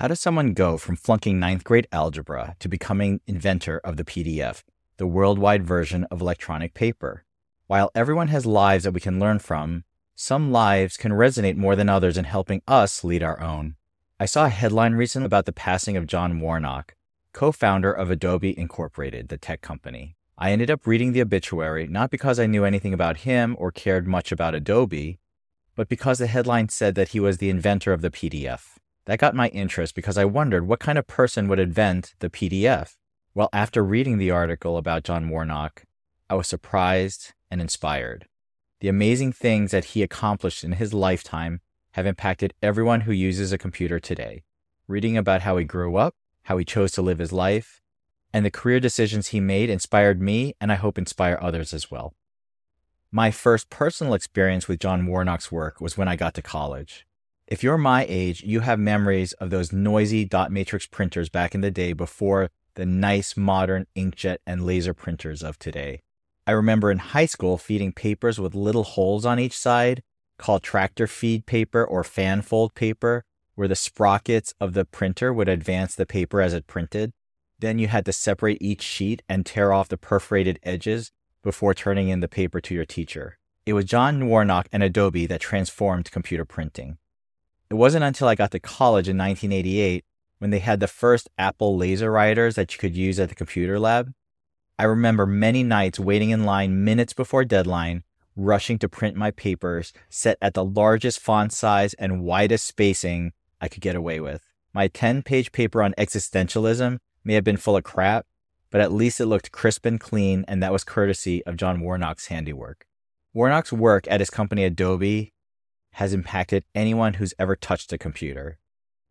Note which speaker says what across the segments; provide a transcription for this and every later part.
Speaker 1: How does someone go from flunking ninth grade algebra to becoming inventor of the PDF, the worldwide version of electronic paper? While everyone has lives that we can learn from, some lives can resonate more than others in helping us lead our own. I saw a headline recently about the passing of John Warnock, co founder of Adobe Incorporated, the tech company. I ended up reading the obituary not because I knew anything about him or cared much about Adobe, but because the headline said that he was the inventor of the PDF. That got my interest because I wondered what kind of person would invent the PDF. Well, after reading the article about John Warnock, I was surprised and inspired. The amazing things that he accomplished in his lifetime have impacted everyone who uses a computer today. Reading about how he grew up, how he chose to live his life, and the career decisions he made inspired me and I hope inspire others as well. My first personal experience with John Warnock's work was when I got to college. If you're my age, you have memories of those noisy dot matrix printers back in the day before the nice modern inkjet and laser printers of today. I remember in high school feeding papers with little holes on each side called tractor feed paper or fan fold paper, where the sprockets of the printer would advance the paper as it printed. Then you had to separate each sheet and tear off the perforated edges before turning in the paper to your teacher. It was John Warnock and Adobe that transformed computer printing. It wasn't until I got to college in 1988 when they had the first Apple LaserWriters that you could use at the computer lab. I remember many nights waiting in line minutes before deadline, rushing to print my papers set at the largest font size and widest spacing I could get away with. My 10 page paper on existentialism may have been full of crap, but at least it looked crisp and clean, and that was courtesy of John Warnock's handiwork. Warnock's work at his company Adobe has impacted anyone who's ever touched a computer.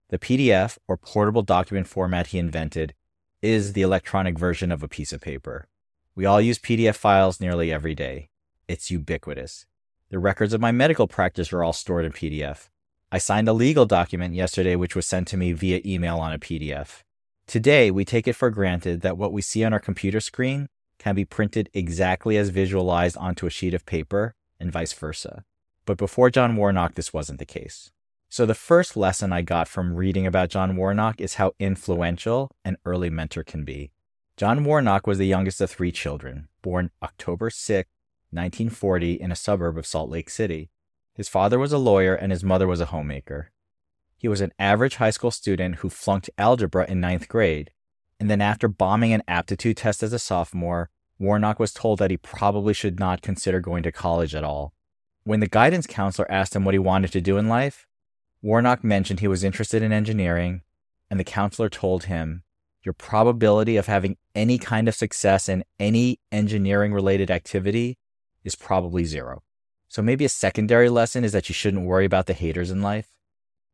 Speaker 1: The PDF, or portable document format he invented, is the electronic version of a piece of paper. We all use PDF files nearly every day. It's ubiquitous. The records of my medical practice are all stored in PDF. I signed a legal document yesterday which was sent to me via email on a PDF. Today, we take it for granted that what we see on our computer screen can be printed exactly as visualized onto a sheet of paper, and vice versa. But before John Warnock, this wasn't the case. So, the first lesson I got from reading about John Warnock is how influential an early mentor can be. John Warnock was the youngest of three children, born October 6, 1940, in a suburb of Salt Lake City. His father was a lawyer and his mother was a homemaker. He was an average high school student who flunked algebra in ninth grade. And then, after bombing an aptitude test as a sophomore, Warnock was told that he probably should not consider going to college at all. When the guidance counselor asked him what he wanted to do in life, Warnock mentioned he was interested in engineering, and the counselor told him, Your probability of having any kind of success in any engineering related activity is probably zero. So maybe a secondary lesson is that you shouldn't worry about the haters in life.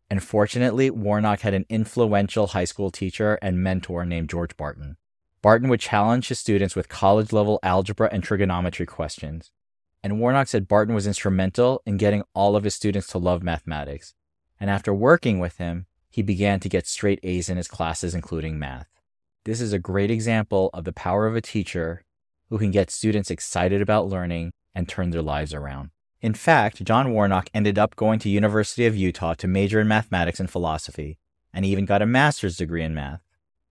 Speaker 1: And fortunately, Warnock had an influential high school teacher and mentor named George Barton. Barton would challenge his students with college level algebra and trigonometry questions. And Warnock said Barton was instrumental in getting all of his students to love mathematics. And after working with him, he began to get straight A's in his classes, including math. This is a great example of the power of a teacher who can get students excited about learning and turn their lives around. In fact, John Warnock ended up going to University of Utah to major in mathematics and philosophy, and he even got a master's degree in math.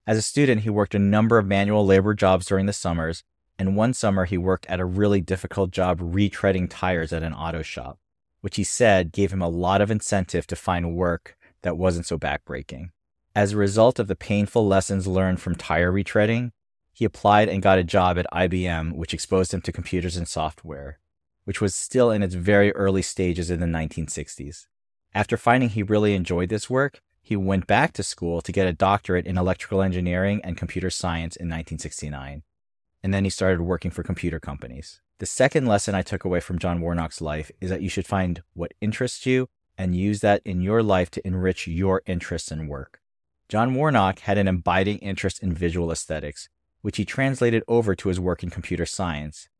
Speaker 1: As a student, he worked a number of manual labor jobs during the summers, and one summer he worked at a really difficult job retreading tires at an auto shop, which he said gave him a lot of incentive to find work that wasn't so backbreaking. As a result of the painful lessons learned from tire retreading, he applied and got a job at IBM, which exposed him to computers and software which was still in its very early stages in the 1960s. After finding he really enjoyed this work, he went back to school to get a doctorate in electrical engineering and computer science in 1969. And then he started working for computer companies. The second lesson I took away from John Warnock's life is that you should find what interests you and use that in your life to enrich your interests and work. John Warnock had an abiding interest in visual aesthetics, which he translated over to his work in computer science.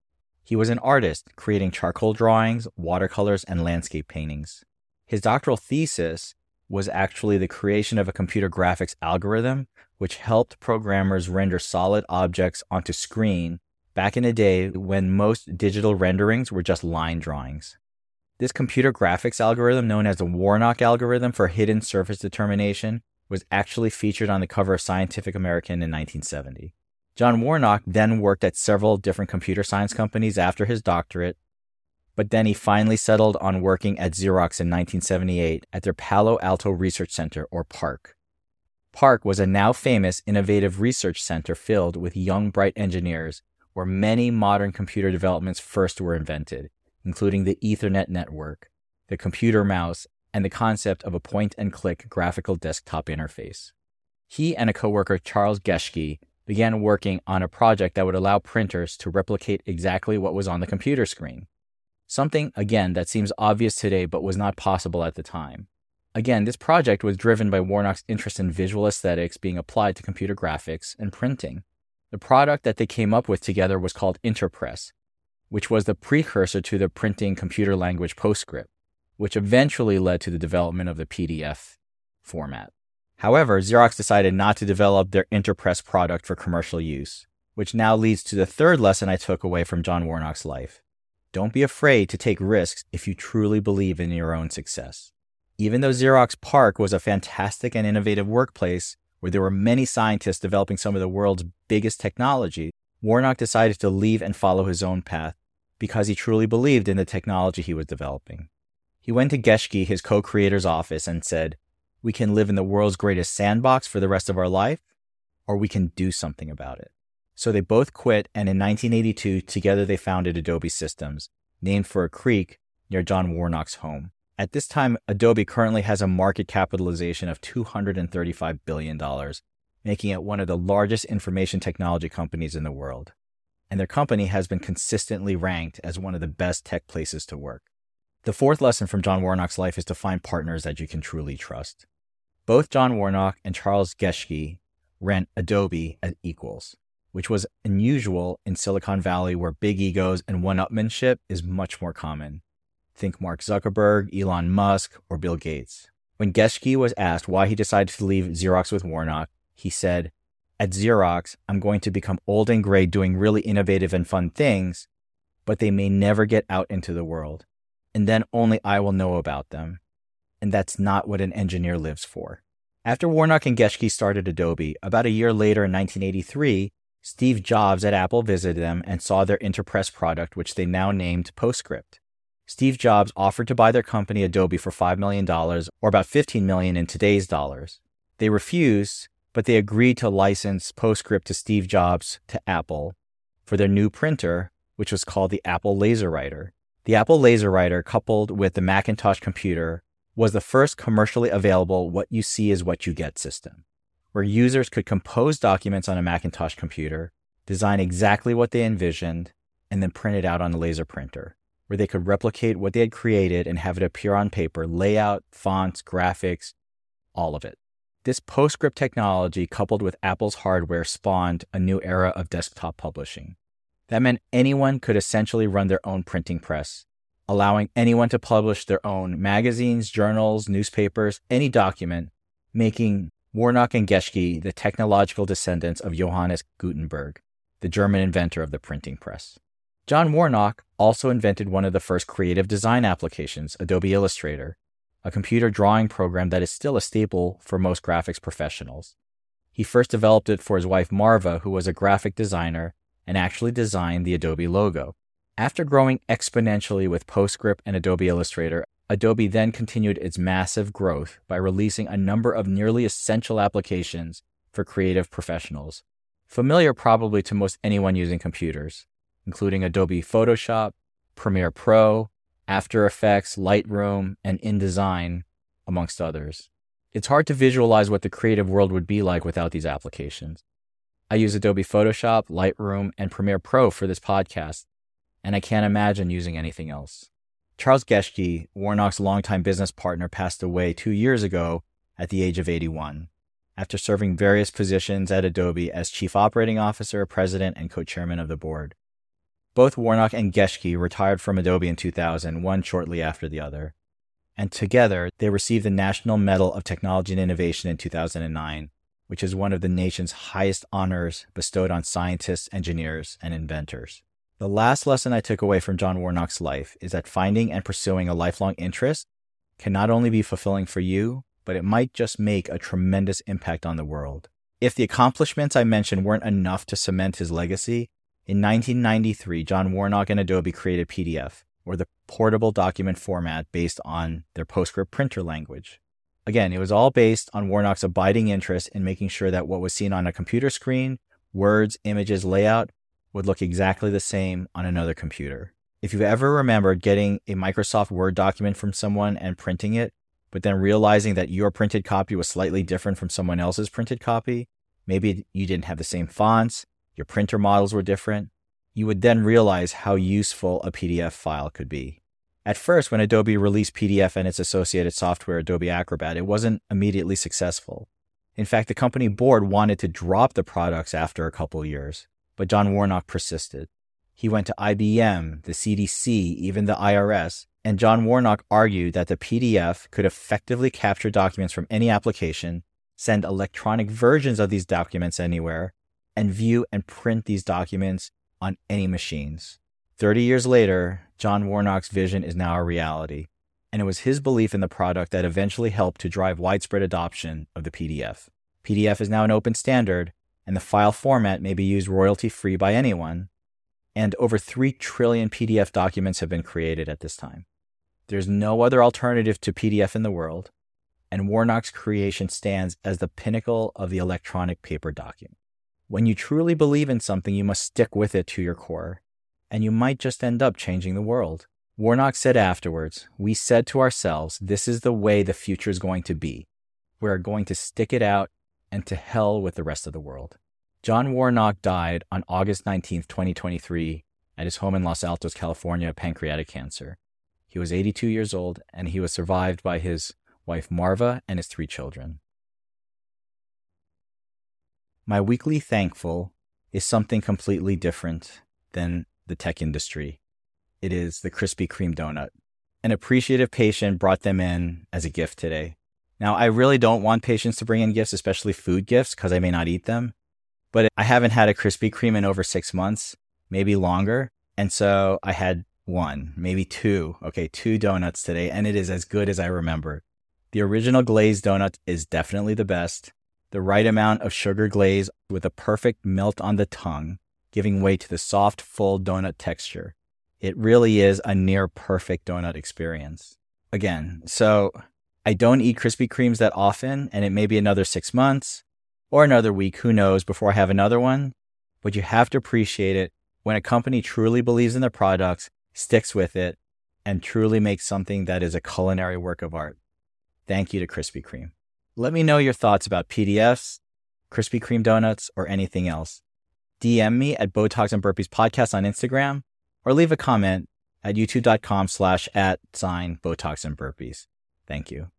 Speaker 1: He was an artist, creating charcoal drawings, watercolors, and landscape paintings. His doctoral thesis was actually the creation of a computer graphics algorithm which helped programmers render solid objects onto screen back in a day when most digital renderings were just line drawings. This computer graphics algorithm, known as the Warnock algorithm for hidden surface determination, was actually featured on the cover of Scientific American in 1970. John Warnock then worked at several different computer science companies after his doctorate, but then he finally settled on working at Xerox in 1978 at their Palo Alto Research Center, or PARC. PARC was a now famous innovative research center filled with young, bright engineers where many modern computer developments first were invented, including the Ethernet network, the computer mouse, and the concept of a point and click graphical desktop interface. He and a coworker, Charles Geschke, began working on a project that would allow printers to replicate exactly what was on the computer screen. Something, again, that seems obvious today but was not possible at the time. Again, this project was driven by Warnock's interest in visual aesthetics being applied to computer graphics and printing. The product that they came up with together was called Interpress, which was the precursor to the printing computer language PostScript, which eventually led to the development of the PDF format. However, Xerox decided not to develop their Interpress product for commercial use, which now leads to the third lesson I took away from John Warnock's life. Don't be afraid to take risks if you truly believe in your own success. Even though Xerox PARC was a fantastic and innovative workplace where there were many scientists developing some of the world's biggest technology, Warnock decided to leave and follow his own path because he truly believed in the technology he was developing. He went to Geschke, his co creator's office, and said, We can live in the world's greatest sandbox for the rest of our life, or we can do something about it. So they both quit, and in 1982, together they founded Adobe Systems, named for a creek near John Warnock's home. At this time, Adobe currently has a market capitalization of $235 billion, making it one of the largest information technology companies in the world. And their company has been consistently ranked as one of the best tech places to work. The fourth lesson from John Warnock's life is to find partners that you can truly trust. Both John Warnock and Charles Geschke ran Adobe as equals, which was unusual in Silicon Valley where big egos and one upmanship is much more common. Think Mark Zuckerberg, Elon Musk, or Bill Gates. When Geschke was asked why he decided to leave Xerox with Warnock, he said, At Xerox, I'm going to become old and gray doing really innovative and fun things, but they may never get out into the world. And then only I will know about them. And that's not what an engineer lives for. After Warnock and Geschke started Adobe, about a year later in 1983, Steve Jobs at Apple visited them and saw their Interpress product, which they now named PostScript. Steve Jobs offered to buy their company Adobe for $5 million, or about 15 million in today's dollars. They refused, but they agreed to license PostScript to Steve Jobs to Apple for their new printer, which was called the Apple LaserWriter. The Apple LaserWriter, coupled with the Macintosh computer, was the first commercially available what you see is what you get system, where users could compose documents on a Macintosh computer, design exactly what they envisioned, and then print it out on a laser printer where they could replicate what they had created and have it appear on paper layout, fonts, graphics, all of it. This PostScript technology, coupled with Apple's hardware, spawned a new era of desktop publishing. That meant anyone could essentially run their own printing press, allowing anyone to publish their own magazines, journals, newspapers, any document, making Warnock and Geschke the technological descendants of Johannes Gutenberg, the German inventor of the printing press. John Warnock also invented one of the first creative design applications, Adobe Illustrator, a computer drawing program that is still a staple for most graphics professionals. He first developed it for his wife Marva, who was a graphic designer and actually designed the Adobe logo. After growing exponentially with PostScript and Adobe Illustrator, Adobe then continued its massive growth by releasing a number of nearly essential applications for creative professionals, familiar probably to most anyone using computers including Adobe Photoshop, Premiere Pro, After Effects, Lightroom, and InDesign, amongst others. It's hard to visualize what the creative world would be like without these applications. I use Adobe Photoshop, Lightroom, and Premiere Pro for this podcast, and I can't imagine using anything else. Charles Geschke, Warnock's longtime business partner, passed away two years ago at the age of 81 after serving various positions at Adobe as chief operating officer, president, and co chairman of the board. Both Warnock and Geschke retired from Adobe in 2000, one shortly after the other. And together, they received the National Medal of Technology and Innovation in 2009, which is one of the nation's highest honors bestowed on scientists, engineers, and inventors. The last lesson I took away from John Warnock's life is that finding and pursuing a lifelong interest can not only be fulfilling for you, but it might just make a tremendous impact on the world. If the accomplishments I mentioned weren't enough to cement his legacy, in 1993, John Warnock and Adobe created PDF, or the portable document format based on their PostScript printer language. Again, it was all based on Warnock's abiding interest in making sure that what was seen on a computer screen, words, images, layout, would look exactly the same on another computer. If you've ever remembered getting a Microsoft Word document from someone and printing it, but then realizing that your printed copy was slightly different from someone else's printed copy, maybe you didn't have the same fonts, your printer models were different, you would then realize how useful a PDF file could be. At first, when Adobe released PDF and its associated software, Adobe Acrobat, it wasn't immediately successful. In fact, the company board wanted to drop the products after a couple years, but John Warnock persisted. He went to IBM, the CDC, even the IRS, and John Warnock argued that the PDF could effectively capture documents from any application, send electronic versions of these documents anywhere, and view and print these documents on any machines. 30 years later, John Warnock's vision is now a reality, and it was his belief in the product that eventually helped to drive widespread adoption of the PDF. PDF is now an open standard, and the file format may be used royalty free by anyone, and over 3 trillion PDF documents have been created at this time. There's no other alternative to PDF in the world, and Warnock's creation stands as the pinnacle of the electronic paper document. When you truly believe in something, you must stick with it to your core, and you might just end up changing the world. Warnock said afterwards, We said to ourselves, this is the way the future is going to be. We're going to stick it out and to hell with the rest of the world. John Warnock died on August 19, 2023, at his home in Los Altos, California, of pancreatic cancer. He was 82 years old and he was survived by his wife Marva and his three children. My weekly thankful is something completely different than the tech industry. It is the Krispy Kreme donut. An appreciative patient brought them in as a gift today. Now, I really don't want patients to bring in gifts, especially food gifts, because I may not eat them but I haven't had a Krispy Kreme in over six months, maybe longer. And so I had one, maybe two. Okay, two donuts today, and it is as good as I remember. The original glazed donut is definitely the best. The right amount of sugar glaze with a perfect melt on the tongue, giving way to the soft, full donut texture. It really is a near perfect donut experience. Again, so I don't eat Krispy Kremes that often, and it may be another six months, or another week, who knows, before I have another one. But you have to appreciate it when a company truly believes in their products, sticks with it, and truly makes something that is a culinary work of art. Thank you to Krispy Kreme. Let me know your thoughts about PDFs, Krispy Kreme donuts, or anything else. DM me at Botox and Burpees podcast on Instagram, or leave a comment at youtube.com slash at sign Botox and Burpees. Thank you.